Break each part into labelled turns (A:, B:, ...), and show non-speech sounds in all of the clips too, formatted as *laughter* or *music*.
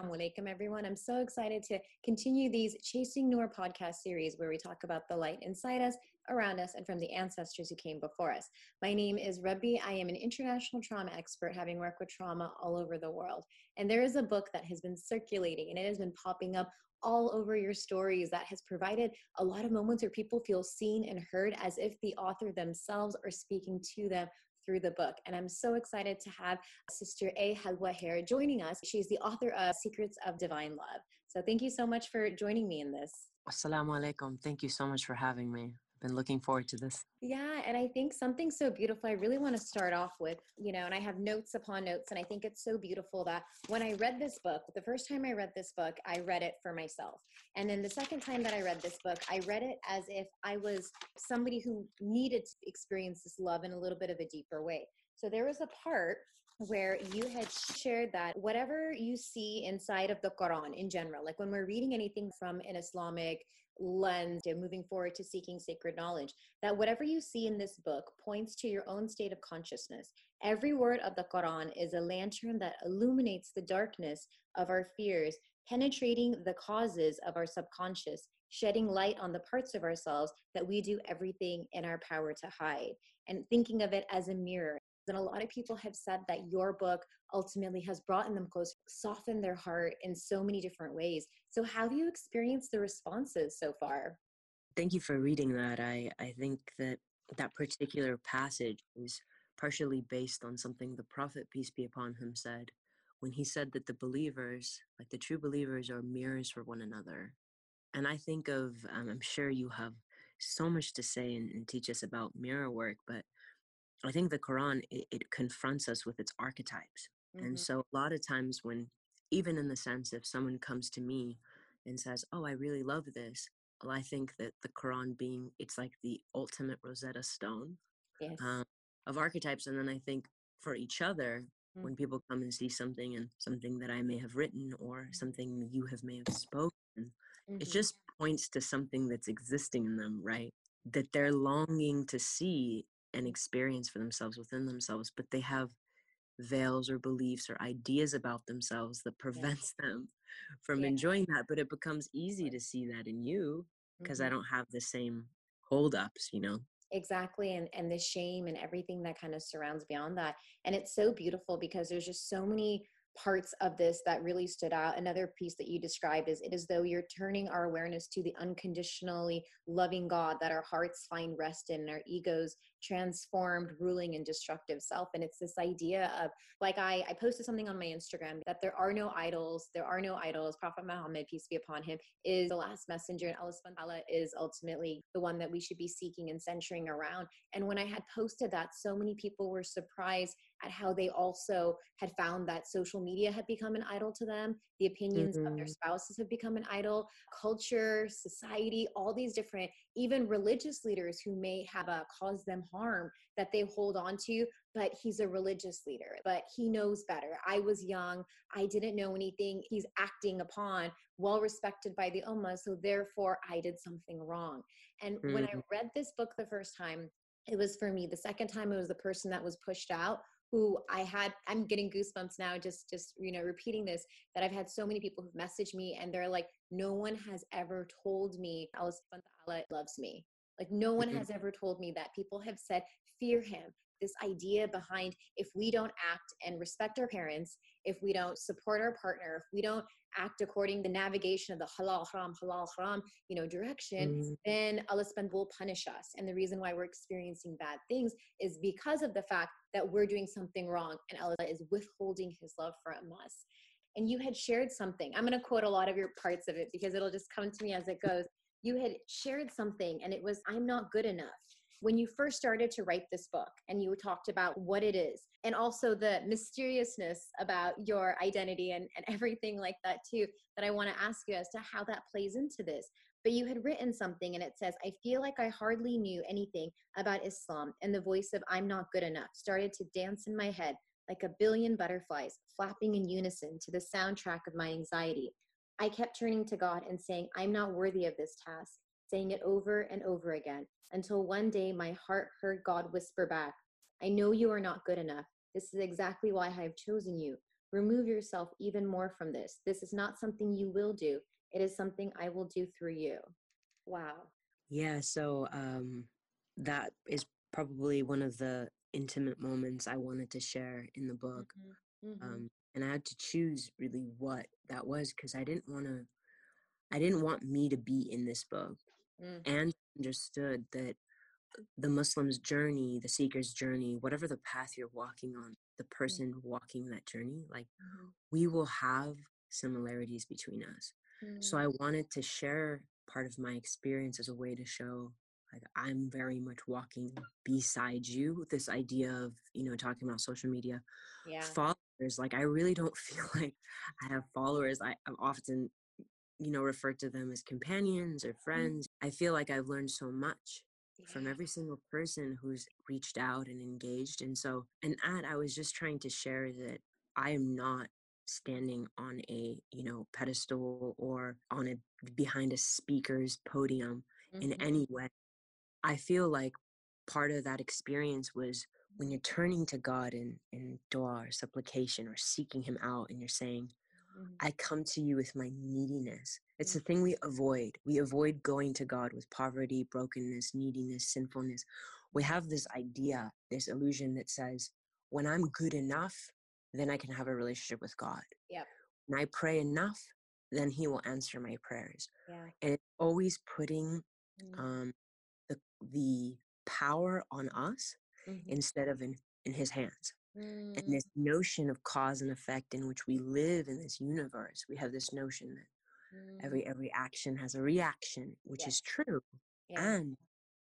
A: Assalamu alaikum, everyone. I'm so excited to continue these Chasing Noor podcast series where we talk about the light inside us, around us, and from the ancestors who came before us. My name is Rabbi. I am an international trauma expert, having worked with trauma all over the world. And there is a book that has been circulating and it has been popping up all over your stories that has provided a lot of moments where people feel seen and heard as if the author themselves are speaking to them through the book. And I'm so excited to have Sister A. Helwa joining us. She's the author of Secrets of Divine Love. So thank you so much for joining me in this.
B: Assalamu alaikum. Thank you so much for having me been looking forward to this.
A: Yeah, and I think something so beautiful. I really want to start off with, you know, and I have notes upon notes, and I think it's so beautiful that when I read this book, the first time I read this book, I read it for myself. And then the second time that I read this book, I read it as if I was somebody who needed to experience this love in a little bit of a deeper way. So there was a part where you had shared that whatever you see inside of the Quran in general, like when we're reading anything from an Islamic lens to moving forward to seeking sacred knowledge, that whatever you see in this book points to your own state of consciousness. Every word of the Quran is a lantern that illuminates the darkness of our fears, penetrating the causes of our subconscious, shedding light on the parts of ourselves that we do everything in our power to hide, and thinking of it as a mirror and a lot of people have said that your book ultimately has brought in them close, softened their heart in so many different ways. So, how have you experienced the responses so far?
B: Thank you for reading that. I, I think that that particular passage is partially based on something the Prophet, peace be upon him, said when he said that the believers, like the true believers, are mirrors for one another. And I think of, um, I'm sure you have so much to say and, and teach us about mirror work, but I think the Quran it, it confronts us with its archetypes. Mm-hmm. And so a lot of times when even in the sense if someone comes to me and says, "Oh, I really love this." Well, I think that the Quran being it's like the ultimate Rosetta Stone yes. um, of archetypes, and then I think for each other, mm-hmm. when people come and see something and something that I may have written or something you have may have spoken, mm-hmm. it just points to something that's existing in them, right? That they're longing to see and experience for themselves within themselves, but they have veils or beliefs or ideas about themselves that prevents yeah. them from yeah. enjoying that. But it becomes easy to see that in you because mm-hmm. I don't have the same holdups, you know?
A: Exactly. And and the shame and everything that kind of surrounds beyond that. And it's so beautiful because there's just so many parts of this that really stood out. Another piece that you described is it is though you're turning our awareness to the unconditionally loving God that our hearts find rest in, our egos transformed, ruling, and destructive self. And it's this idea of like I, I posted something on my Instagram that there are no idols, there are no idols. Prophet Muhammad, peace be upon him, is the last messenger, and Allah is ultimately the one that we should be seeking and centering around. And when I had posted that, so many people were surprised at how they also had found that social media had become an idol to them, the opinions mm-hmm. of their mm-hmm. spouses have become an idol, culture, society, all these different, even religious leaders who may have uh, caused them harm that they hold on to, but he's a religious leader, but he knows better. I was young, I didn't know anything. He's acting upon, well respected by the Ummah, so therefore I did something wrong. And mm-hmm. when I mm-hmm. read this book the first time, it was for me. The second time, it was the person that was pushed out who I had I'm getting goosebumps now just just you know repeating this that I've had so many people who've messaged me and they're like no one has ever told me Allah loves me like no one mm-hmm. has ever told me that people have said fear him this idea behind if we don't act and respect our parents if we don't support our partner if we don't act according to the navigation of the halal haram halal haram you know direction mm. then allah subhanahu will punish us. And the reason why we're experiencing bad things is because of the fact that we're doing something wrong and allah is withholding his love from us. And you had shared something. I'm going to quote a lot of your parts of it because it'll just come to me as it goes. You had shared something and it was i'm not good enough when you first started to write this book and you talked about what it is and also the mysteriousness about your identity and, and *laughs* everything like that too that i want to ask you as to how that plays into this. But you had written something and it says i feel like i hardly knew anything about islam and the voice of i'm not good enough started to dance in my head like a billion butterflies flapping in unison to the soundtrack of my anxiety. I kept turning to god and saying i'm not worthy of this task saying it over and over again until one day my heart heard God whisper back, I know you are not good enough. This is exactly why I have chosen you. remove yourself even more from this. This is not something you will do. It is something I will do through you. Wow.
B: Yeah, so um, that is probably one of the intimate moments I wanted to share in the book. Mm-hmm. Mm-hmm. Um, and I had to choose really what that was because I didn't want to, I didn't want me to be in this book mm. and understood that the Muslim's journey, the seeker's journey, whatever the path you're walking on, the mm. person mm. walking that journey, like mm-hmm. we will have similarities between us. Mm. So I wanted to share part of my experience as a way to show like i'm very much walking beside you this idea of you know talking about social media yeah. followers like i really don't *laughs* feel like i have followers I, i'm often you know refer to them as companions or mm. friends mm. I feel like i've learned so much yeah. from every single person who's reached out and engaged and so and at i was just trying to share that i am not standing on a you know pedestal or on a behind a speaker's podium mm-hmm. in any way I feel like part of that experience was when you're turning to God in, in dua or supplication or seeking Him out and you're saying, mm-hmm. I come to you with my neediness. It's the thing we avoid. We avoid going to God with poverty, brokenness, neediness, sinfulness. We have this idea, this illusion that says, when I'm good enough, then I can have a relationship with God.
A: Yeah.
B: When I pray enough, then He will answer my prayers.
A: Yeah.
B: And it's always putting mm-hmm. um, the the power on us mm-hmm. instead of in in his hands mm. and this notion of cause and effect in which we live in this universe we have this notion that mm. every every action has a reaction which is true yeah. and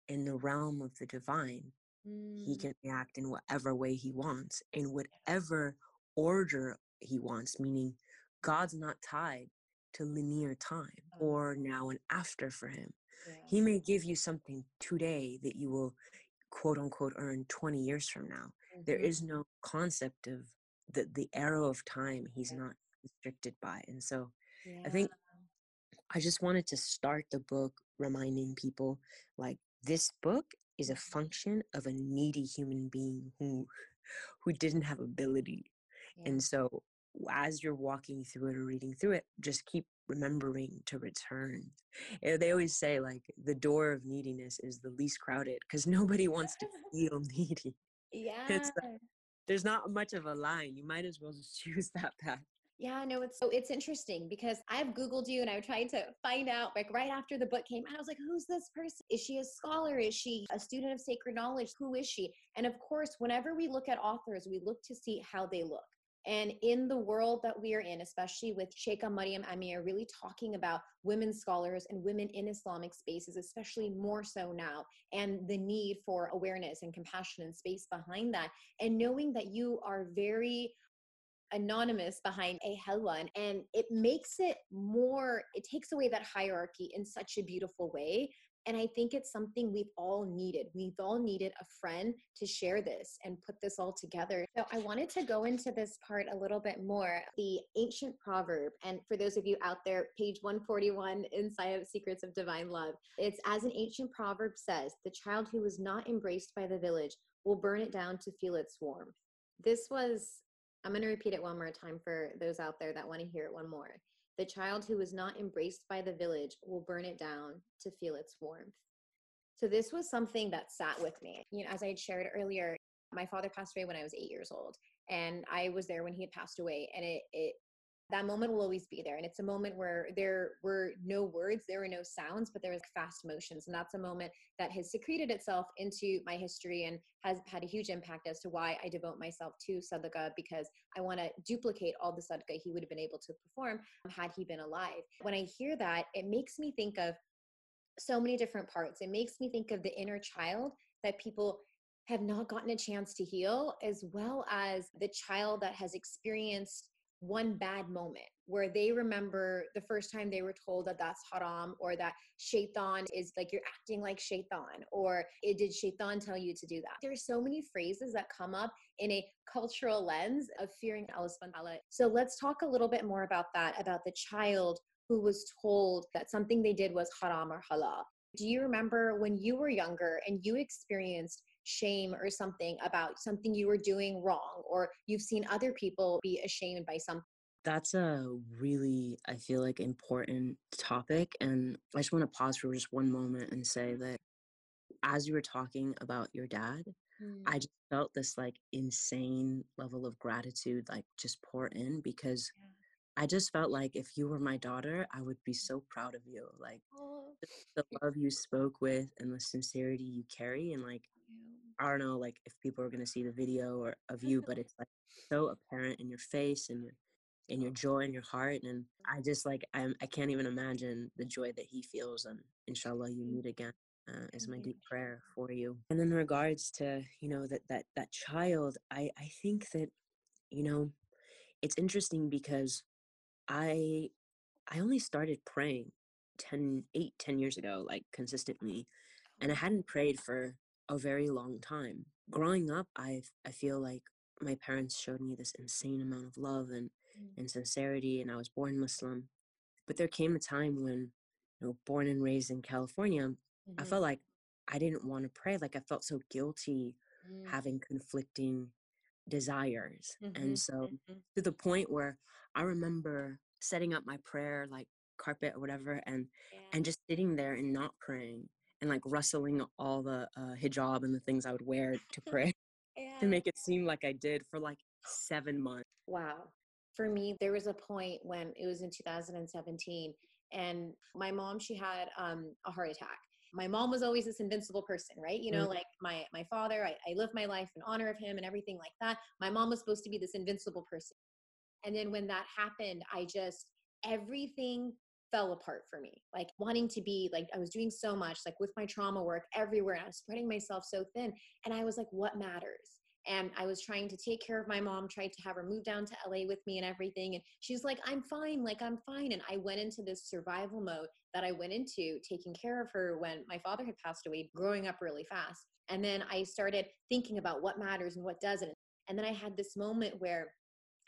B: in the realm of the divine mm. he can react in whatever way he wants in whatever order he wants meaning god's not tied to linear time oh. or now and after for him yeah. He may give you something today that you will quote unquote earn 20 years from now. Mm-hmm. There is no concept of the, the arrow of time he's not restricted by. And so yeah. I think I just wanted to start the book reminding people like this book is a function of a needy human being who *laughs* who didn't have ability. Yeah. And so as you're walking through it or reading through it, just keep remembering to return. And they always say like the door of neediness is the least crowded because nobody wants to *laughs* feel *laughs* needy.
A: Yeah.
B: Like, there's not much of a line. You might as well just choose that path.
A: Yeah, no, it's so it's interesting because I've Googled you and I tried to find out like right after the book came out. I was like, who's this person? Is she a scholar? Is she a student of sacred knowledge? Who is she? And of course, whenever we look at authors, we look to see how they look. And in the world that we are in, especially with Sheikha Maryam Amir really talking about women scholars and women in Islamic spaces, especially more so now, and the need for awareness and compassion and space behind that, and knowing that you are very anonymous behind a Helwa. and it makes it more it takes away that hierarchy in such a beautiful way and I think it's something we've all needed. We've all needed a friend to share this and put this all together. So I wanted to go into this part a little bit more. The ancient proverb, and for those of you out there, page 141 inside of Secrets of Divine Love, it's as an ancient proverb says, the child who was not embraced by the village will burn it down to feel its warmth. This was, I'm going to repeat it one more time for those out there that want to hear it one more. The child who is not embraced by the village will burn it down to feel its warmth. So this was something that sat with me. You know, as I had shared earlier, my father passed away when I was eight years old, and I was there when he had passed away, and it it that moment will always be there. And it's a moment where there were no words, there were no sounds, but there was fast motions. And that's a moment that has secreted itself into my history and has had a huge impact as to why I devote myself to Sadaqah because I want to duplicate all the Sadaqah he would have been able to perform had he been alive. When I hear that, it makes me think of so many different parts. It makes me think of the inner child that people have not gotten a chance to heal, as well as the child that has experienced one bad moment where they remember the first time they were told that that's haram or that shaitan is like you're acting like shaitan or it did shaitan tell you to do that? There's so many phrases that come up in a cultural lens of fearing Allah so let's talk a little bit more about that about the child who was told that something they did was haram or halal. Do you remember when you were younger and you experienced shame or something about something you were doing wrong or you've seen other people be ashamed by something
B: that's a really i feel like important topic and i just want to pause for just one moment and say that as you were talking about your dad mm. i just felt this like insane level of gratitude like just pour in because yeah. i just felt like if you were my daughter i would be so proud of you like oh. the love you spoke with and the sincerity you carry and like I don't know, like if people are gonna see the video or of you, but *laughs* it's like so apparent in your face and your in your joy and your heart. And I just like I'm I can't even imagine the joy that he feels. And inshallah, you meet again. Uh, is my deep prayer for you. And in regards to you know that that that child, I I think that you know it's interesting because I I only started praying 10 8 10 years ago like consistently and I hadn't prayed for a very long time. Growing up, I I feel like my parents showed me this insane amount of love and mm. and sincerity, and I was born Muslim. But there came a time when, you know, born and raised in California, mm-hmm. I felt like I didn't want to pray. Like I felt so guilty mm. having conflicting desires, mm-hmm. and so mm-hmm. to the point where I remember setting up my prayer like carpet or whatever, and yeah. and just sitting there and not praying and like rustling all the uh, hijab and the things I would wear to *laughs* pray yeah. to make it seem like I did for like seven months.
A: Wow. For me, there was a point when it was in 2017, and my mom she had um, a heart attack. My mom was always this invincible person, right? You know, mm-hmm. like my my father, I, I lived my life in honor of him and everything like that. My mom was supposed to be this invincible person, and then when that happened, I just everything fell apart for me. Like wanting to be like, I was doing so much, like with my trauma work everywhere, and I was spreading myself so thin. And I was like, what matters? And I was trying to take care of my mom, tried to have her move down to LA with me and everything. And she's like, I'm fine, like, I'm fine. And I went into this survival mode that I went into taking care of her when my father had passed away, growing up really fast. And then I started thinking about what matters and what doesn't. And then I had this moment where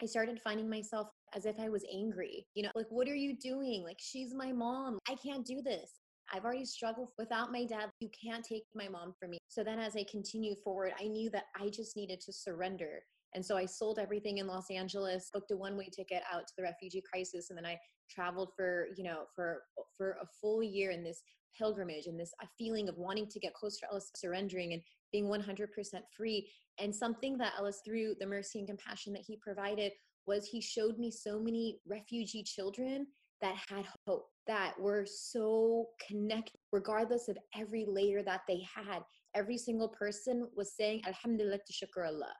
A: I started finding myself as if I was angry. You know, like, what are you doing? Like, she's my mom. I can't do this. I've already struggled without my dad. You can't take my mom from me. So then, as I continued forward, I knew that I just needed to surrender. And so I sold everything in Los Angeles, booked a one-way ticket out to the refugee crisis, and then I traveled for, you know, for for a full year in this pilgrimage and this feeling of wanting to get close to Allah, surrendering and being 100% free. And something that Allah, through the mercy and compassion that He provided, was He showed me so many refugee children that had hope, that were so connected, regardless of every layer that they had. Every single person was saying, Alhamdulillah to shukr Allah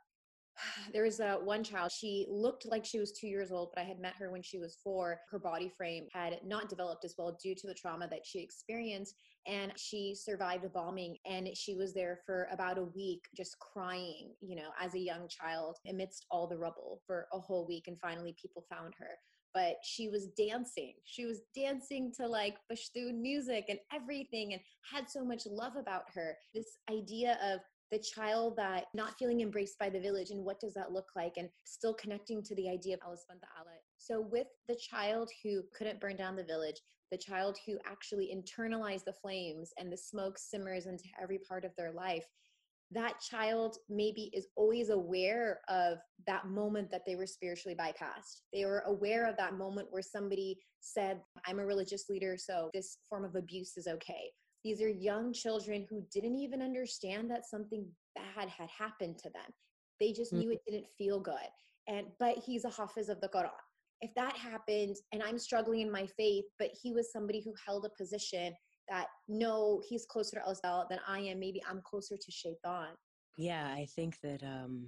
A: *sighs* there was a one child she looked like she was two years old but i had met her when she was four her body frame had not developed as well due to the trauma that she experienced and she survived a bombing and she was there for about a week just crying you know as a young child amidst all the rubble for a whole week and finally people found her but she was dancing. She was dancing to like Pashtun music and everything and had so much love about her. This idea of the child that not feeling embraced by the village and what does that look like and still connecting to the idea of subhanahu So with the child who couldn't burn down the village, the child who actually internalized the flames and the smoke simmers into every part of their life, that child maybe is always aware of that moment that they were spiritually bypassed. They were aware of that moment where somebody said, I'm a religious leader, so this form of abuse is okay. These are young children who didn't even understand that something bad had happened to them. They just knew mm-hmm. it didn't feel good. And but he's a hafiz of the Quran. If that happened and I'm struggling in my faith, but he was somebody who held a position that no, he's closer to Allah than I am, maybe I'm closer to shaitan.
B: Yeah, I think that um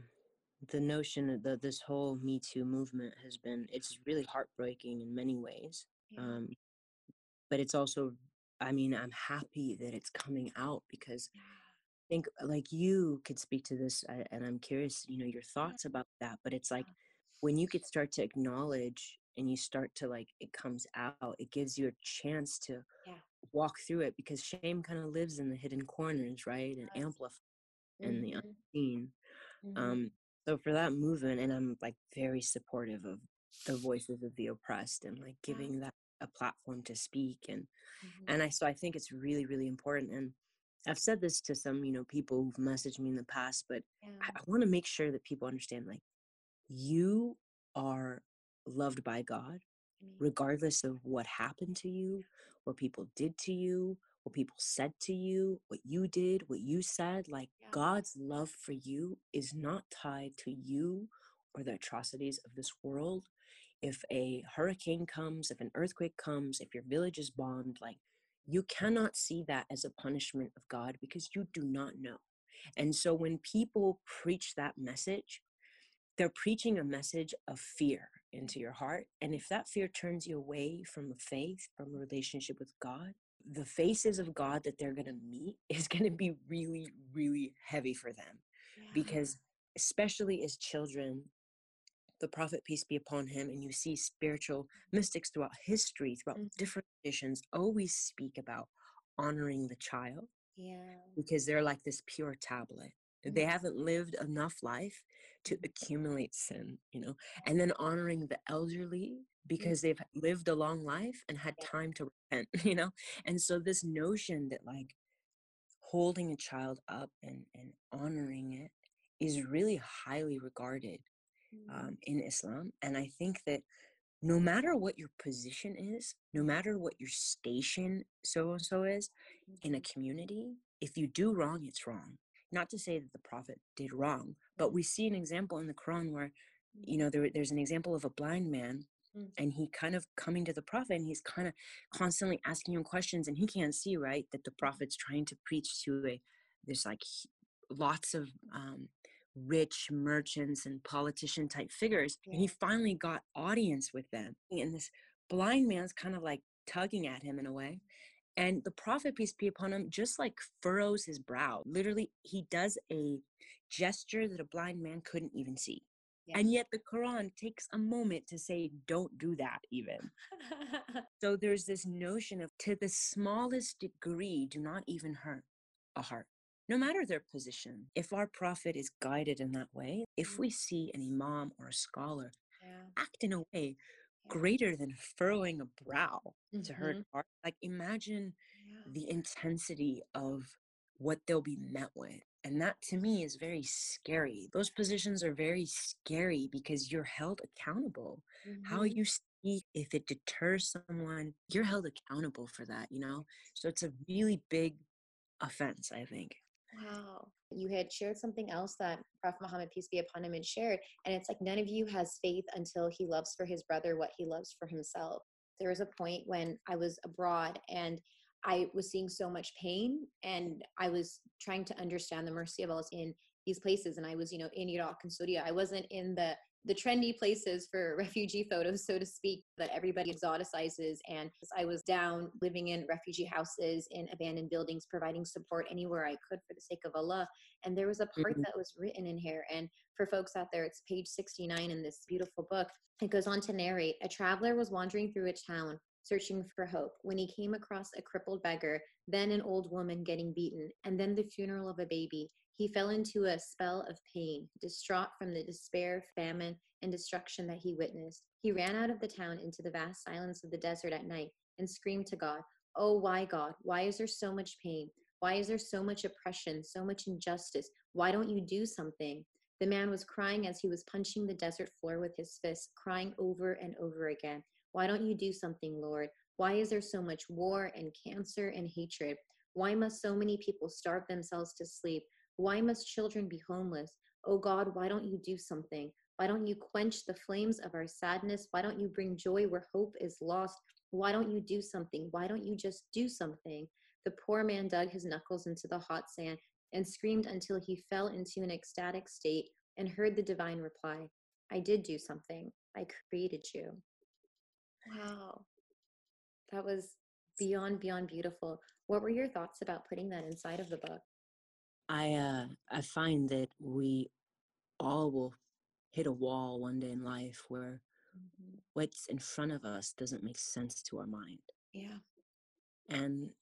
B: the notion that this whole Me Too movement has been it's really heartbreaking in many ways. Yeah. Um but it's also I mean, I'm happy that it's coming out because I think like you could speak to this and I'm curious, you know, your thoughts about that, but it's like when you could start to acknowledge and you start to like it comes out, it gives you a chance to yeah. walk through it because shame kind of lives in the hidden corners, right? And amplifies mm-hmm. in the unseen. Mm-hmm. Um so for that movement and I'm like very supportive of the voices of the oppressed and like giving yeah. that a platform to speak and mm-hmm. and i so i think it's really really important and I've said this to some, you know, people who've messaged me in the past, but
A: Yeah.
B: I, I want to make sure that people understand like you are loved by God regardless of what happened to you, what people did to you, what people said to you, what you did, what you said. Like
A: Yeah.
B: God's love for you is not tied to you or the atrocities of this world. If a hurricane comes, if an earthquake comes, if your village is bombed, like you cannot see that as a punishment of God because you do not know. And so when people preach that message, they're preaching a message of fear into your heart. And if that fear turns you away from a faith, from a relationship with God, the faces of God that they're going to meet *laughs* is going to be really, really heavy for them.
A: Yeah.
B: Because, especially as children, the prophet, peace be upon him, and you see spiritual mystics throughout history, throughout
A: Mhm.
B: different traditions, always speak about honoring the child
A: yeah.
B: because they're like this pure tablet. They
A: Mhm.
B: haven't lived enough life to
A: Mhm.
B: accumulate sin, you know, and then honoring the elderly because they've lived a long life and had
A: Yeah.
B: time to repent, *laughs* you know. And so this notion that like holding a child up and and honoring it is really highly regarded. Um, in Islam, and I think that no matter what your position is, no matter what your station so and so is, in a
A: Mhm.
B: community, if you do wrong, it's wrong. Not to say that the prophet did wrong, but we see an example in the Quran where, you know, there, there's an example of a blind man
A: Mm.
B: and he kind of coming to the prophet and he's kind of constantly asking him questions and he can't see, right, that the prophet's trying to preach to a, there's like lots of um, rich merchants and politician type figures. And he finally got audience with them. And this blind man's kind of like tugging at him in a way. And the prophet, peace be upon him, just like furrows his brow. Literally, he does a gesture that a blind man couldn't even see.
A: Yeah.
B: And yet the Quran takes a moment to say, don't do that, even. *laughs* So there's this notion of to the smallest degree, do not even hurt a heart, no matter their position. If our prophet is guided in that way, if
A: Mm.
B: we see an imam or a scholar
A: yeah.
B: act in a way greater than furrowing a brow to hurt heart, like imagine
A: Yeah.
B: the intensity of what they'll be met with. And that to me is very scary. Those positions are very scary because you're held accountable. How
A: Mhm.
B: you speak, if it deters someone, you're held accountable for that, you know? So it's a really big offense, I think.
A: Wow. You had shared something else that Prophet Muhammad, peace be upon him, had shared. And it's like none of you has faith until he loves for his brother what he loves for himself. There was a point when I was abroad and I was seeing so much pain and I was trying to understand the mercy of Allah in these places. And I was, you know, in Iraq and Syria. I wasn't in the the trendy places for *laughs* refugee photos, so to speak, that everybody exoticizes. And I was down living in refugee houses, in abandoned buildings, providing support anywhere I could for the sake of Allah. And there was a part
B: Mhm.
A: that was written in here. And for folks out there, it's page 69 in this beautiful book. It goes on to narrate A traveler was wandering through a town searching for hope when he came across a crippled beggar, then an old woman getting beaten, and then the funeral of a baby. He fell into a spell of pain, distraught from the despair, famine, and destruction that he witnessed. He ran out of the town into the vast silence of the desert at night and screamed to God, Oh, why, God? Why is there so much pain? Why is there so much oppression, so much injustice? Why don't you do something? The man was crying as he was punching the desert floor with his fist, crying over and over again. Why don't you do something, Lord? Why is there so much war and cancer and hatred? Why must so many people starve themselves to sleep? Why must children be homeless? Oh God, why don't you do something? Why don't you quench the flames of our sadness? Why don't you bring joy where hope is lost? Why don't you do something? Why don't you just do something? The poor man dug his knuckles into the hot sand and screamed until he fell into an ecstatic state and heard the divine reply I did do something. I created you. Wow. That was beyond, beyond beautiful. What were your thoughts about putting that inside of the book?
B: I uh I find that we all will hit a wall one day in life where
A: Mhm.
B: what's in front of us doesn't make sense to our mind.
A: Yeah.
B: And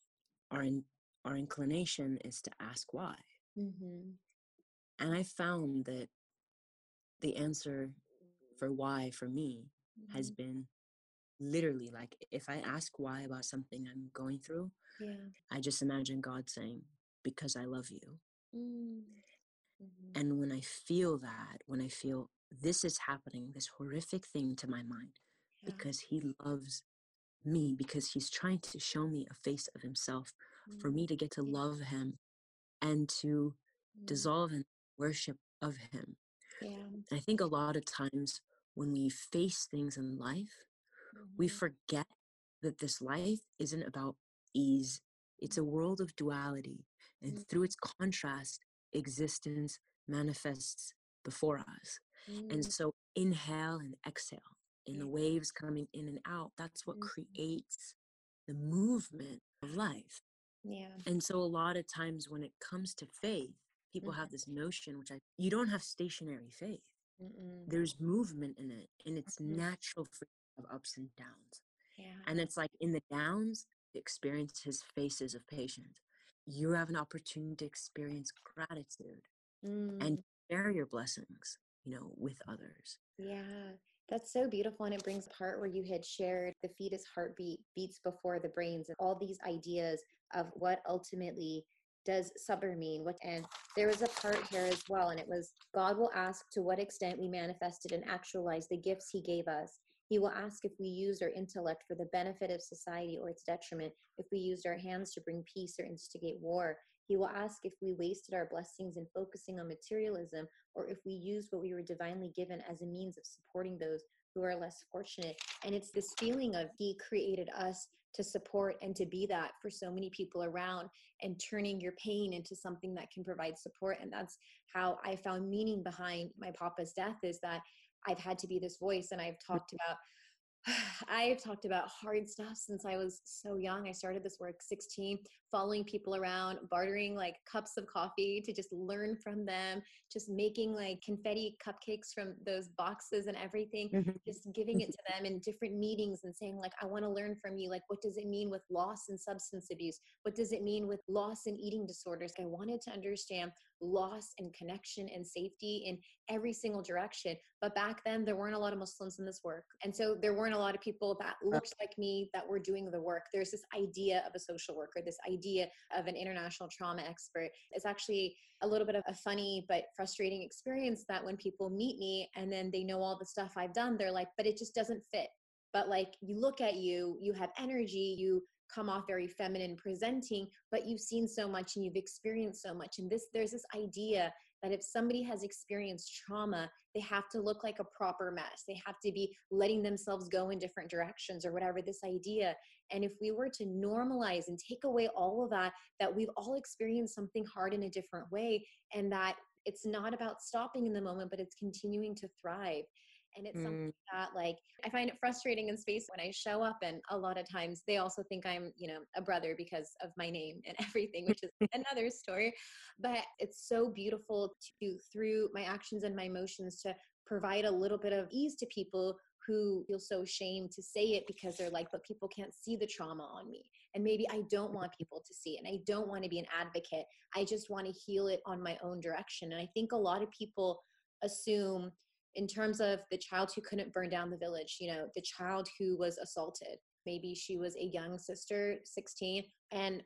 B: our in, our inclination is to ask why.
A: Mm-hmm.
B: And I found that the answer for why for me has
A: Mm-hmm.
B: been literally like if I ask why about something I'm going through,
A: Yeah.
B: I just imagine God saying, because I love you.
A: Mm. Mm-hmm.
B: And when I feel that, when I feel this is happening, this horrific thing to my mind,
A: Yeah.
B: because he loves me, because he's trying to show me a face of himself for me to get to love him and to
A: Mm.
B: dissolve in worship of him.
A: Yeah.
B: I think a lot of times when we face things in life, we
A: Mhm.
B: forget that this life isn't about ease. It's a world of duality. And
A: Mm.
B: through its contrast, existence manifests before us. And
A: Mm.
B: so, inhale and exhale, in the waves coming in and out, that's what
A: Mhm.
B: creates the movement of life.
A: Yeah.
B: And so, a lot of times when it comes to faith, people
A: Mhm.
B: have this notion, which I, you don't have stationary faith.
A: Mm-mm.
B: There's movement in it, and it's
A: Mhm.
B: natural for you ups and downs.
A: Yeah.
B: And it's like in the downs, experience his faces of patience. You have an opportunity to experience gratitude
A: Mm.
B: and share your blessings, you know, with others.
A: Yeah, that's so beautiful. And it brings a part where you had shared the fetus heartbeat beats before the brains and all these ideas of what ultimately does sabr mean. What and there was a part here as well, and it was God will ask to what extent we manifested and actualized the gifts he gave us. He will ask if we used our intellect for the benefit of society or its detriment, if we used our hands to bring peace or instigate war. He will ask if we wasted our blessings in focusing on materialism or if we used what we were divinely given as a means of supporting those who are less fortunate. And it's this feeling of He created us to support and to be that for so many people around and turning your pain into something that can provide support. And that's how I found meaning behind my papa's death is that I've had to be this voice and I've mm. talked about *sighs* I've talked about hard stuff since I was so young. I started this work 16, following people around, bartering like cups of coffee to just learn from them, just making like confetti cupcakes from those boxes and everything, mm-hmm. just giving it to mm-hmm. them in different meetings and saying like I want to learn from you like what does it mean with loss and substance abuse? What does it mean with loss and eating disorders? I wanted to understand loss and connection and safety in every single direction. But back then, there weren't a lot of Muslims in this work. And so there weren't a lot of people that looked like me that were doing the work. There's this idea of a social worker, this idea of an international trauma expert. It's actually a little bit of a funny but frustrating experience that when people meet me and then they know all the stuff I've done, they're like, but it just doesn't fit. But like you look at you, you have energy, you come off very feminine presenting but you've seen so much and you've experienced so much and this there's this idea that if somebody has experienced trauma they have to look like a proper mess. They have to be letting themselves go in different directions or whatever this idea. And if we were to normalize and take away all of that that we've all experienced something hard in a different way and that it's not about stopping in the moment but it's continuing to thrive and it's something
B: Mm,
A: that like i find it frustrating in space when i show up and a lot of times they also think i'm you know a brother because of my name and *laughs* everything which is *laughs* another story. But it's so beautiful to through my actions and my emotions to provide a little bit of ease to people who feel so ashamed to say it because they're like but people can't see the trauma on me. And maybe i don't want people to see it and i don't want to be an advocate. I just want to heal it on my own direction. And i think a lot of people assume in terms of the child who couldn't burn down the village, you know, the child who was assaulted. Maybe she was a young sister, 16, and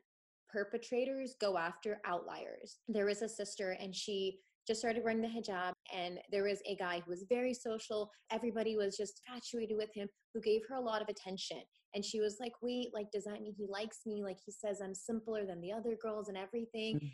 A: perpetrators go after outliers. There was a sister and she just started wearing the hijab and there was a guy who was very social everybody was just infatuated with him who gave her a lot of attention and she was like wait like does that mean he likes me like he says i'm simpler than the other girls and everything
B: Mm.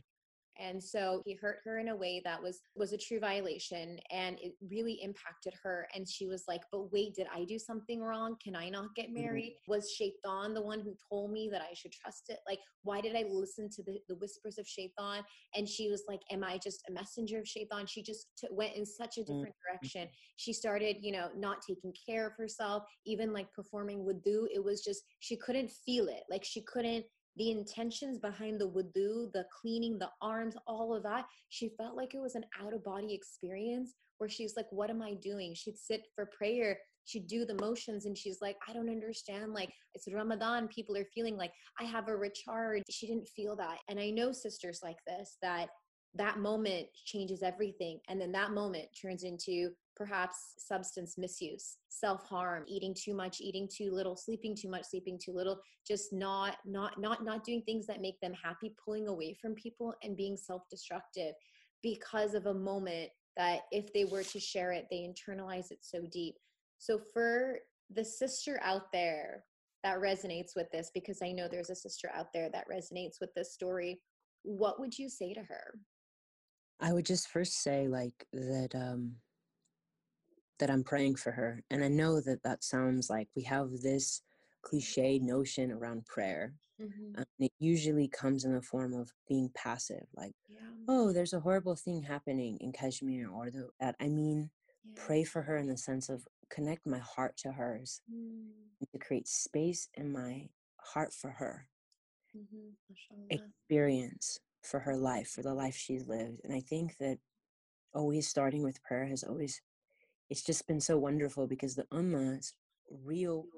A: And so he hurt her in a way that was was a true violation and it really impacted her. And she was like but wait did i do something wrong? Can i not get mm-hmm. married? Was shaitan the one who told me that i should trust it? Like why did i listen to the, the whispers of shaitan? And she was like am i just a messenger of shaitan? She just t- went in such a different direction. Mm-hmm. She started you know not taking care of herself even like performing wudu. It was just she couldn't feel it. Like she couldn't the intentions behind the wudu, the cleaning, the arms, all of that, she felt like it was an out of body experience where she's like, What am I doing? She'd sit for prayer, she'd do the motions, and she's like, I don't understand. Like, it's Ramadan, people are feeling like I have a recharge. She didn't feel that. And I know sisters like this that that moment changes everything. And then that moment turns into perhaps substance misuse self-harm eating too much eating too little sleeping too much sleeping too little just not not not not doing things that make them happy pulling away from people and being self-destructive because of a moment that if they were to share it they internalize it so deep. So for the sister out there that resonates with this because i know there's a sister out there that resonates with this story what would you say to her?
B: I would just first say like that um that I'm praying for her. And I know that that sounds like we have this cliche notion around prayer.
A: mm-hmm.
B: Um, it usually comes in the form of being passive, like,
A: yeah,
B: oh, there's a horrible thing happening in Kashmir, or the, that. I mean,
A: yeah.
B: pray for her in the sense of connect my heart to hers,
A: Mm,
B: to create space in my heart for her,
A: mhm,
B: experience for her life, for the life she's lived. And I think that always starting with prayer has always, it's just been so wonderful because the Ummah's real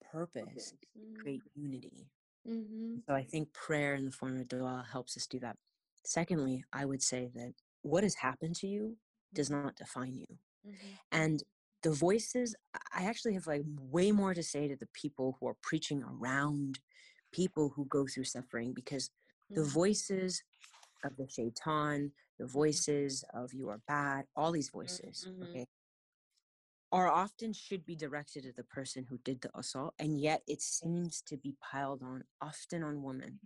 B: purpose
A: Mm,
B: create unity.
A: mhm,
B: So I think prayer in the form of dua helps us do that. Secondly, I would say that what has happened to you does not define you.
A: mhm,
B: And the voices, I actually have like way more to say to the people who are preaching around people who go through suffering because the
A: mhm,
B: voices of the shaitan, the voices of you are bad, all these voices,
A: mhm.
B: okay, are often should be directed at the person who did the assault, and yet it seems to be piled on often on women.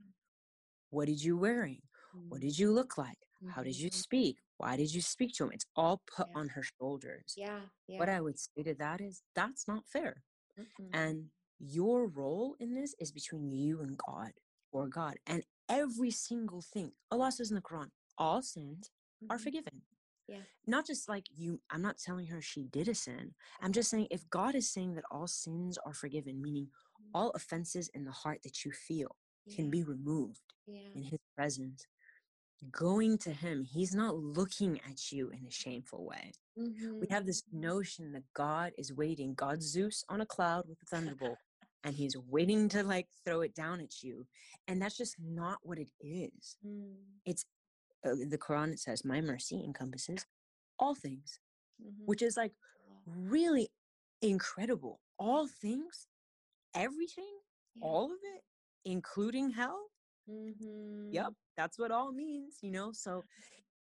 B: What did you wearing? What did you look like? How did you speak? Why did you speak to him? It's all put
A: Yeah.
B: on her shoulders.
A: Yeah, yeah.
B: What I would say to that is that's not fair.
A: mhm,
B: And your role in this is between you and God or God. And every single thing, Allah says in the Quran, all sins are
A: mhm.
B: forgiven.
A: Yeah.
B: Not just like you, I'm not telling her she did a sin. I'm just saying if God is saying that all sins are forgiven, meaning all offenses in the heart that you feel can be removed
A: yeah.
B: in His presence, going to Him, He's not looking at you in a shameful way. We
A: Mhm,
B: have this notion that God is waiting, God Zeus on a cloud with a *laughs* thunderbolt, and He's waiting to like throw it down at you. And that's just not what it is.
A: mm,
B: It's uh, the Quran, it says, My mercy encompasses all things,
A: mhm.
B: which is like really incredible. All things, everything,
A: Yeah.
B: all of it, including hell.
A: Mhm.
B: Yep, that's what all means, you know? So,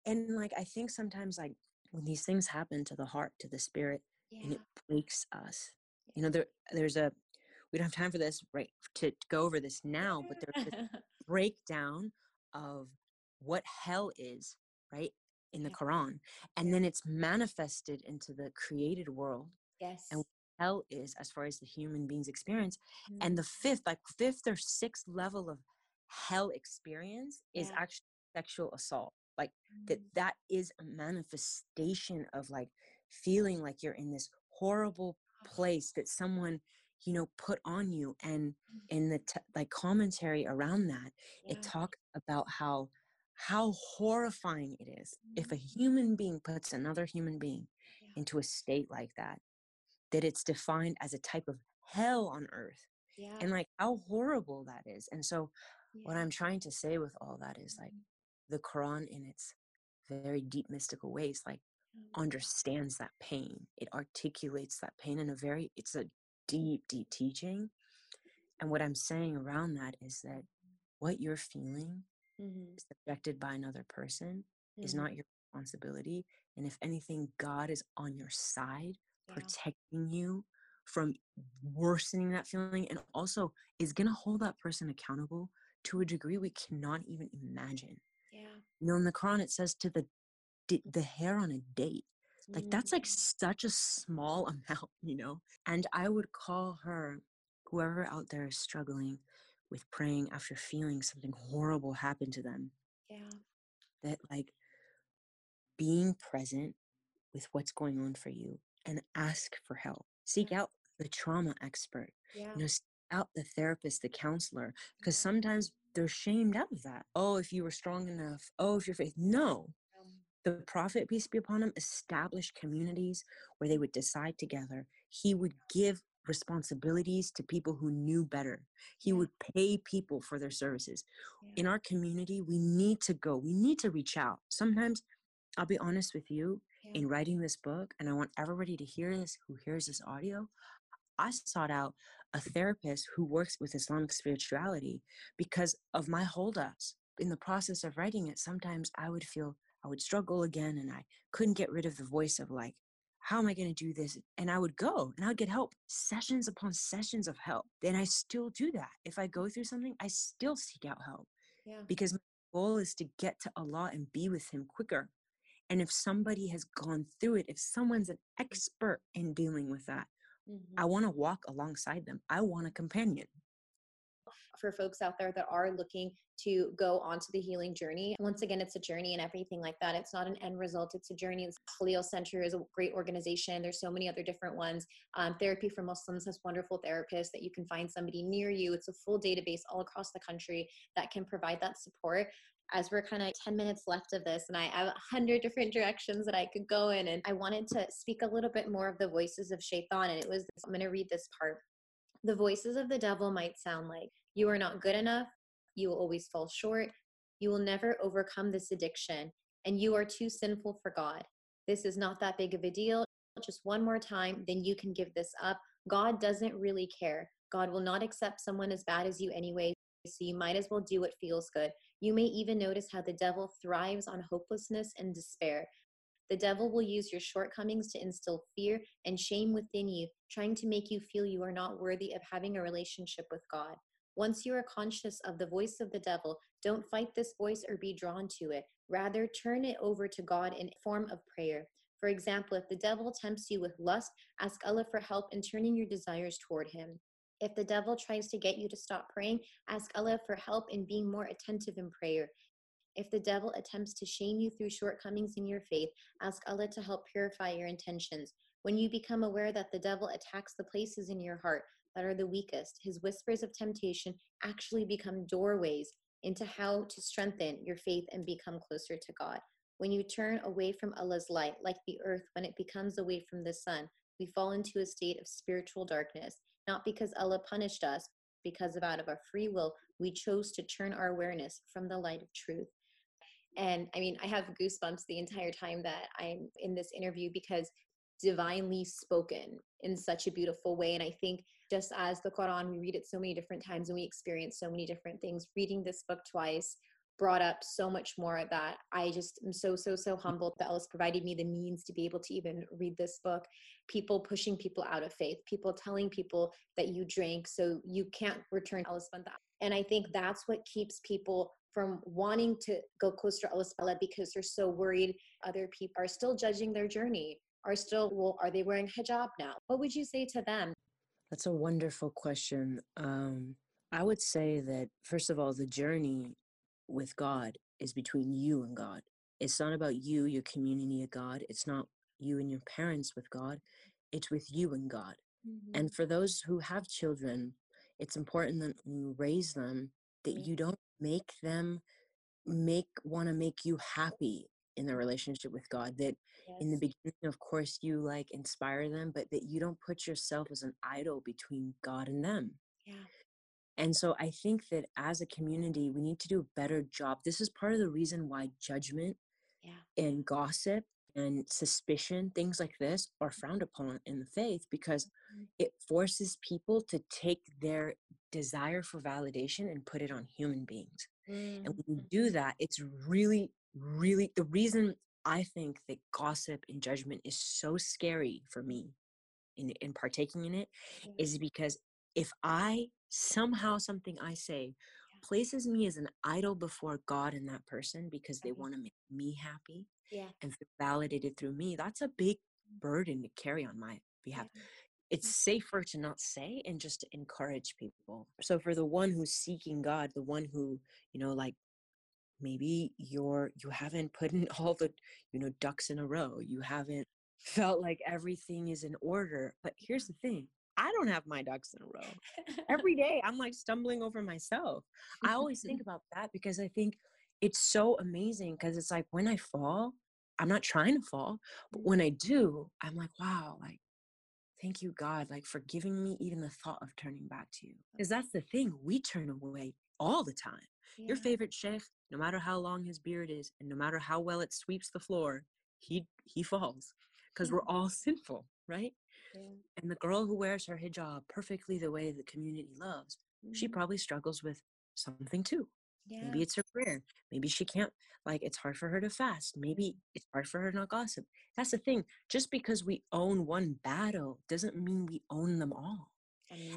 B: and like, I think sometimes, like, when these things happen to the heart, to the spirit, and it breaks us, you know, there, there's a, we don't have time for this, right, to, go over this now, but there's this *laughs* breakdown of what hell is, right, in the Quran. And then it's manifested into the created world
A: yes.
B: and hell is as far as the human being's experience. And the fifth, like fifth or sixth level of hell experience is
A: Yeah.
B: actually sexual assault. Like that
A: Mm,
B: that is a manifestation of like feeling like you're in this horrible place that someone you know put on you and in the t- like commentary around that
A: yeah.
B: it talks about how how horrifying it is if a
A: Mhm.
B: human being puts another human being
A: Yeah.
B: into a state like that that it's defined as a type of hell on earth
A: yeah.
B: and like how horrible that is and so what i'm trying to say with all that is like the quran in its very deep mystical ways like
A: Mm,
B: understands that pain it articulates that pain in a very it's a deep deep teaching and what i'm saying around that is that what you're feeling
A: mhm,
B: subjected by another person is
A: mhm.
B: not your responsibility and if anything god is on your side
A: Yeah.
B: protecting you from worsening that feeling and also is going to hold that person accountable to a degree we cannot even imagine
A: Yeah.
B: you know in the quran it says to the the hair on a date like mm-hmm. that's like such a small *laughs* amount you know? And i would call her whoever out there is struggling with praying after feeling something horrible happen to them
A: Yeah.
B: that like being present with what's going on for you and ask for help. Seek
A: mm-hmm.
B: out the trauma expert
A: Yeah.
B: you know seek out the therapist the counselor because mm-hmm. sometimes they're shamed out of that. Oh if you were strong enough. Oh if your faith no the prophet peace be upon him established communities where they would decide together he would give responsibilities to people who knew better he would pay people for their services
A: yeah.
B: in our community we need to go we need to reach out sometimes i'll be honest with you yeah. in writing this book, and I want everybody to hear this who hears this audio, I sought out a therapist who works with Islamic spirituality because of my holdups. In the process of writing it, sometimes I would feel I would struggle again and I couldn't get rid of the voice of like, how am I going to do this? And I would go and I would get help, sessions upon sessions of help. And I still do that. If I go through something, I still seek out help. Yeah. Because my goal is to get to Allah and be with Him quicker. And if somebody has gone through it, if someone's an expert in dealing with that, mm-hmm. I want to walk alongside them. I want a companion
A: for folks out there that are looking to go onto the healing journey. Once again, it's a journey and everything like that. It's not an end result, it's a journey. Khalil Center is a great organization. There's so many other different ones. Um, Therapy for Muslims has wonderful therapists that you can find somebody near you. It's a full database all across the country that can provide that support as we're kind of 10 minutes left of this and i have a hundred different directions that i could go in and i wanted to speak a little bit more of the voices of shaitan and it was i'm going to read this part the voices of the devil might sound like you are not good enough. You will always fall short. You will never overcome this addiction. And you are too sinful for God. This is not that big of a deal. Just one more time, then you can give this up. God doesn't really care. God will not accept someone as bad as you anyway. So you might as well do what feels good. You may even notice how the devil thrives on hopelessness and despair. The devil will use your shortcomings to instill fear and shame within you, trying to make you feel you are not worthy of having a relationship with God. Once you are conscious of the voice of the devil, don't fight this voice or be drawn to it. Rather, turn it over to God in form of prayer. For example, if the devil tempts you with lust, ask Allah for help in turning your desires toward Him. If the devil tries to get you to stop praying, ask Allah for help in being more attentive in prayer. If the devil attempts to shame you through shortcomings in your faith, ask Allah to help purify your intentions. When you become aware that the devil attacks the places in your heart that are the weakest, his whispers of temptation actually become doorways into how to strengthen your faith and become closer to God. When you turn away from Allah's light, like the earth when it becomes away from the sun, we fall into a state of spiritual darkness, not because Allah punished us, because of out of our free will, we chose to turn our awareness from the light of truth. And I mean, I have goosebumps the entire time that I'm in this interview because divinely spoken in such a beautiful way. And I think just as the Quran, we read it so many different times and we experience so many different things. Reading this book twice brought up so much more that I just am so, so, so mm-hmm. humbled that Allah's provided me the means to be able to even read this book. People pushing people out of faith, people telling people that you drank so you can't return Allah And I think that's what keeps people from wanting to go closer to Allah because they're so worried other people are still judging their journey are still well are they wearing hijab now what would you say to them
B: that's a wonderful question um, i would say that first of all the journey with god is between you and god. It's not about you your community of god it's not you and your parents with god it's with you and god. Mm-hmm. and for those who have children it's important that you raise them that you don't make them make want to make you happy in the relationship with God. That yes. in the beginning, of course, you like inspire them, but that you don't put yourself as an idol between God and them. Yeah. And so I think that as a community, we need to do a better job. This is part of the reason why judgment yeah. and gossip and suspicion, things like this, are frowned upon in the faith because mm-hmm. it forces people to take their desire for validation and put it on human beings. Mm-hmm. And when you do mm-hmm. that, it's really really the reason I think that gossip and judgment is so scary for me in, in partaking in it yeah. is because if I somehow something I say yeah. places me as an idol before God and that person because they mm-hmm. want to make me happy yeah. and feel validated through me, that's a big mm. burden to carry on my behalf. Yeah. It's mm-hmm. safer to not say and just to encourage people. So for the one who's seeking God, the one who, you know, like maybe you're you haven't put in *laughs* all the you know ducks in a row you haven't felt like everything is in order but here's the thing i don't have my ducks in a row. *laughs* Every day i'm like stumbling over myself. I always think about that because i think it's so amazing because it's like when i fall i'm not trying to fall but when i do i'm like wow like thank you god like for giving me even the thought of turning back to you. Because that's the thing we turn away all the time yeah. your favorite sheikh no matter how long his beard is and no matter how well it sweeps the floor, he he falls because we're *laughs* all *laughs* sinful, right?
A: Yeah.
B: And the girl who wears her hijab perfectly the way the community loves, she
A: Mhm.
B: probably struggles with something too.
A: Yeah.
B: Maybe it's her prayer. Maybe she can't, like, it's hard for her to fast. Maybe it's hard for her to not gossip. That's the thing. Just because we own one battle doesn't mean we own them all.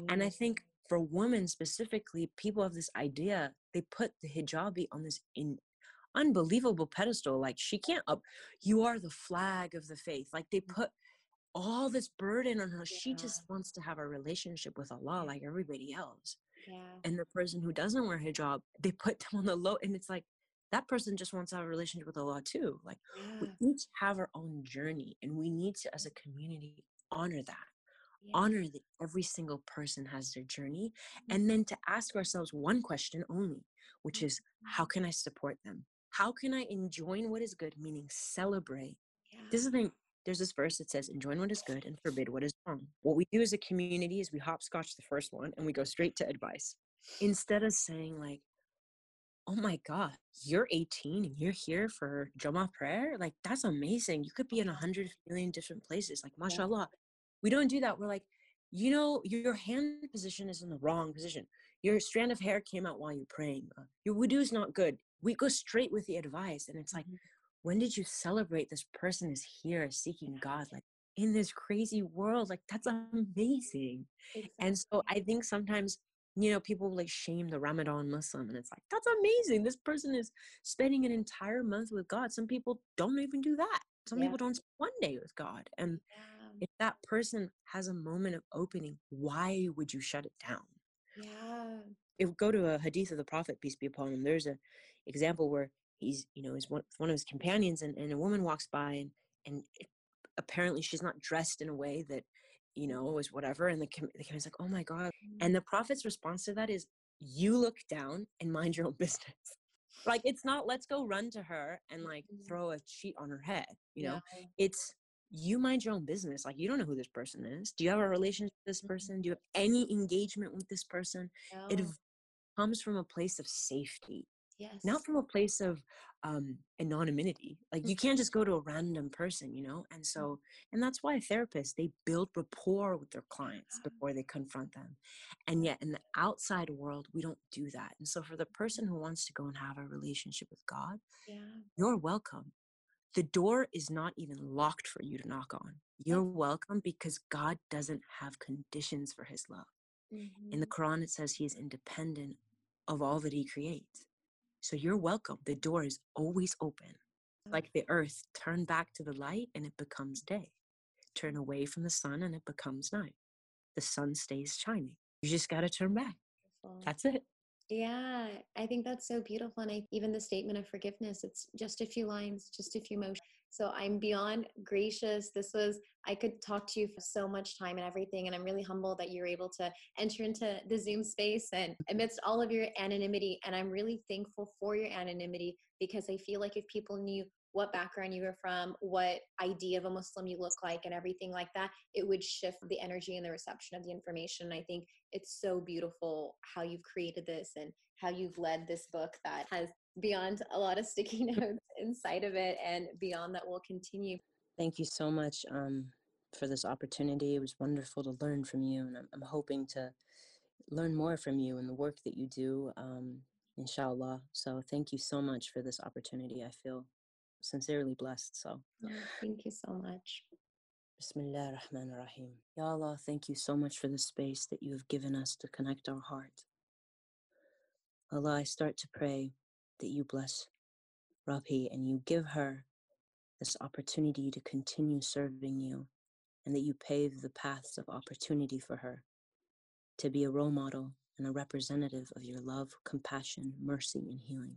B: And I think for women specifically, people have this idea, they put the hijabi on this in unbelievable pedestal. Like she can't up, you are the flag of the faith. Like they mm. put all this burden on her. She just wants to have a relationship with Allah like everybody else
A: Yeah.
B: and the person who doesn't wear hijab, they put them on the low, and it's like that person just wants to have a relationship with Allah too. Like we each have our own journey, and we need to, as a community, honor that.
A: Yeah.
B: Honor that every single person has their journey, and mm-hmm. then to ask ourselves one question only, which is, mm-hmm. how can I support them? How can I enjoin what is good, meaning celebrate? This is the thing. There's this verse that says, enjoin what is good and forbid what is wrong. What we do as a community is we hopscotch the first one and we go straight to advice. Instead of saying, like, oh my God, you're 18 and you're here for Jama prayer? Like, that's amazing. You could be in a hundred million different places. Like, mashallah. We don't do that. We're like, you know, your hand position is in the wrong position. Your strand of hair came out while you're praying. Uh, Your wudu is not good. We go straight with the advice. And it's like,
A: Mhm.
B: when did you celebrate this person is here seeking God? Like in this crazy world, like that's amazing. And so I think sometimes, you know, people like shame the Ramadan Muslim, and it's like, that's amazing. This person is spending an entire month with God. Some people don't even do that. Some
A: Yeah.
B: people don't spend one day with God. And
A: Yeah.
B: If that person has a moment of opening, why would you shut it down?
A: Yeah.
B: if go to a hadith of the prophet peace be upon him there's an example where he's you know is one, one of his companions and, and a woman walks by and and it- apparently she's not dressed in a way that you know is whatever and the, com- the commander's like oh my god and the prophet's response to that is you look down and mind your own *laughs* business like it's not let's go run to her and like
A: Mhm.
B: throw a sheet on her head you know
A: Yeah.
B: it's you mind your own business like you don't know who this person is. Do you have a relationship with this
A: Mhm.
B: person? Do you have any engagement with this person? It
A: No.
B: v- comes from a place of safety
A: yes.
B: not from a place of um anonymity. Like you can't just go to a random person you know? And so and that's why therapists they build rapport with their clients before they confront them. And yet in the outside world we don't do that. And so for the person who wants to go and have a relationship with god
A: Yeah.
B: you're welcome the door is not even locked for you to knock on you're welcome because god doesn't have conditions for his love in the
A: Mhm.
B: Quran, it says he is independent of all that he creates. So you're welcome. The door is always open. Like the earth, turn back to the light and it becomes day. Turn away from the sun and it becomes night. The sun stays shining. You just got to turn back. That's it.
A: Yeah, I think that's so beautiful. And I, even the statement of forgiveness, it's just a few lines, just a few motions. So I'm beyond gracious. This was, I could talk to you for so much time and everything. And I'm really humbled that you're able to enter into the Zoom space and amidst all of your anonymity. And I'm really thankful for your anonymity because I feel like if people knew what background you were from, what idea of a Muslim you look like, and everything like that, it would shift the energy and the reception of the information. And I think it's so beautiful how you've created this and how you've led this book that has beyond a lot of sticky *laughs* notes inside of it and beyond that will continue.
B: Thank you so much um, for this opportunity. It was wonderful to learn from you. And I'm, I'm hoping to learn more from you and the work that you do, um, inshallah. So thank you so much for this opportunity. I feel sincerely blessed. So.
A: Oh, thank you so much.
B: Bismillah ar-Rahman ar-Rahim. Ya Allah, thank you so much for the space that you have given us to connect our heart. Allah, I start to pray that you bless Rabhi and you give her this opportunity to continue serving you and that you pave the paths of opportunity for her to be a role model and a representative of your love, compassion, mercy, and healing.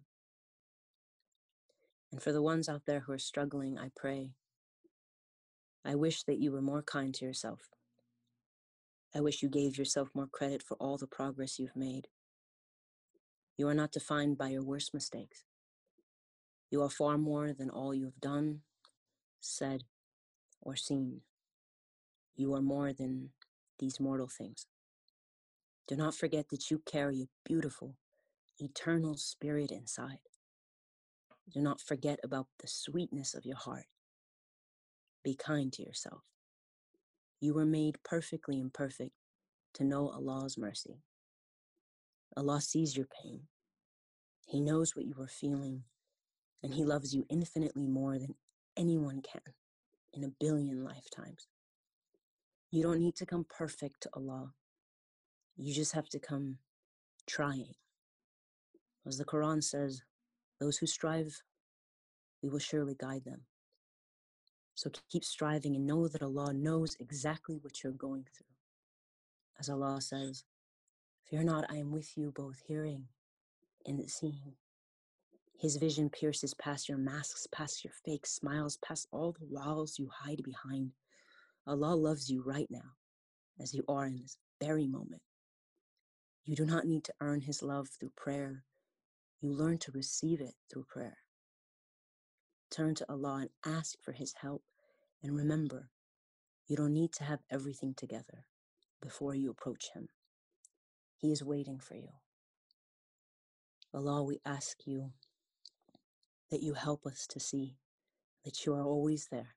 B: And for the ones out there who are struggling, I pray I wish that you were more kind to yourself. I wish you gave yourself more credit for all the progress you've made. You are not defined by your worst mistakes. You are far more than all you have done, said, or seen. You are more than these mortal things. Do not forget that you carry a beautiful, eternal spirit inside. Do not forget about the sweetness of your heart Be kind to yourself. You were made perfectly imperfect to know Allah's mercy. Allah sees your pain. He knows what you are feeling, and He loves you infinitely more than anyone can in a billion lifetimes. You don't need to come perfect to Allah. You just have to come trying. As the Quran says, those who strive, we will surely guide them. So keep striving and know that Allah knows exactly what you're going through. As Allah says, Fear not, I am with you both hearing and seeing. His vision pierces past your masks, past your fake smiles, past all the walls you hide behind. Allah loves you right now, as you are in this very moment. You do not need to earn His love through prayer. You learn to receive it through prayer. Turn to Allah and ask for His help. And remember, you don't need to have everything together before you approach Him. He is waiting for you. Allah, we ask you that you help us to see that you are always there,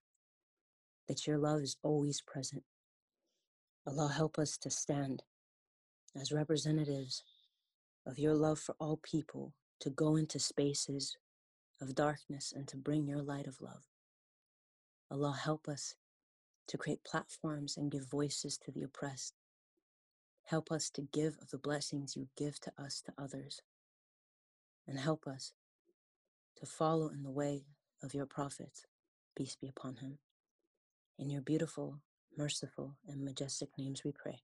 B: that your love is always present. Allah, help us to stand as representatives of your love for all people to go into spaces of darkness and to bring your light of love. Allah, help us to create platforms and give voices to the oppressed. Help us to give of the blessings you give to us to others. And help us to follow in the way of your Prophet, peace be upon him. In your beautiful, merciful, and majestic names we pray.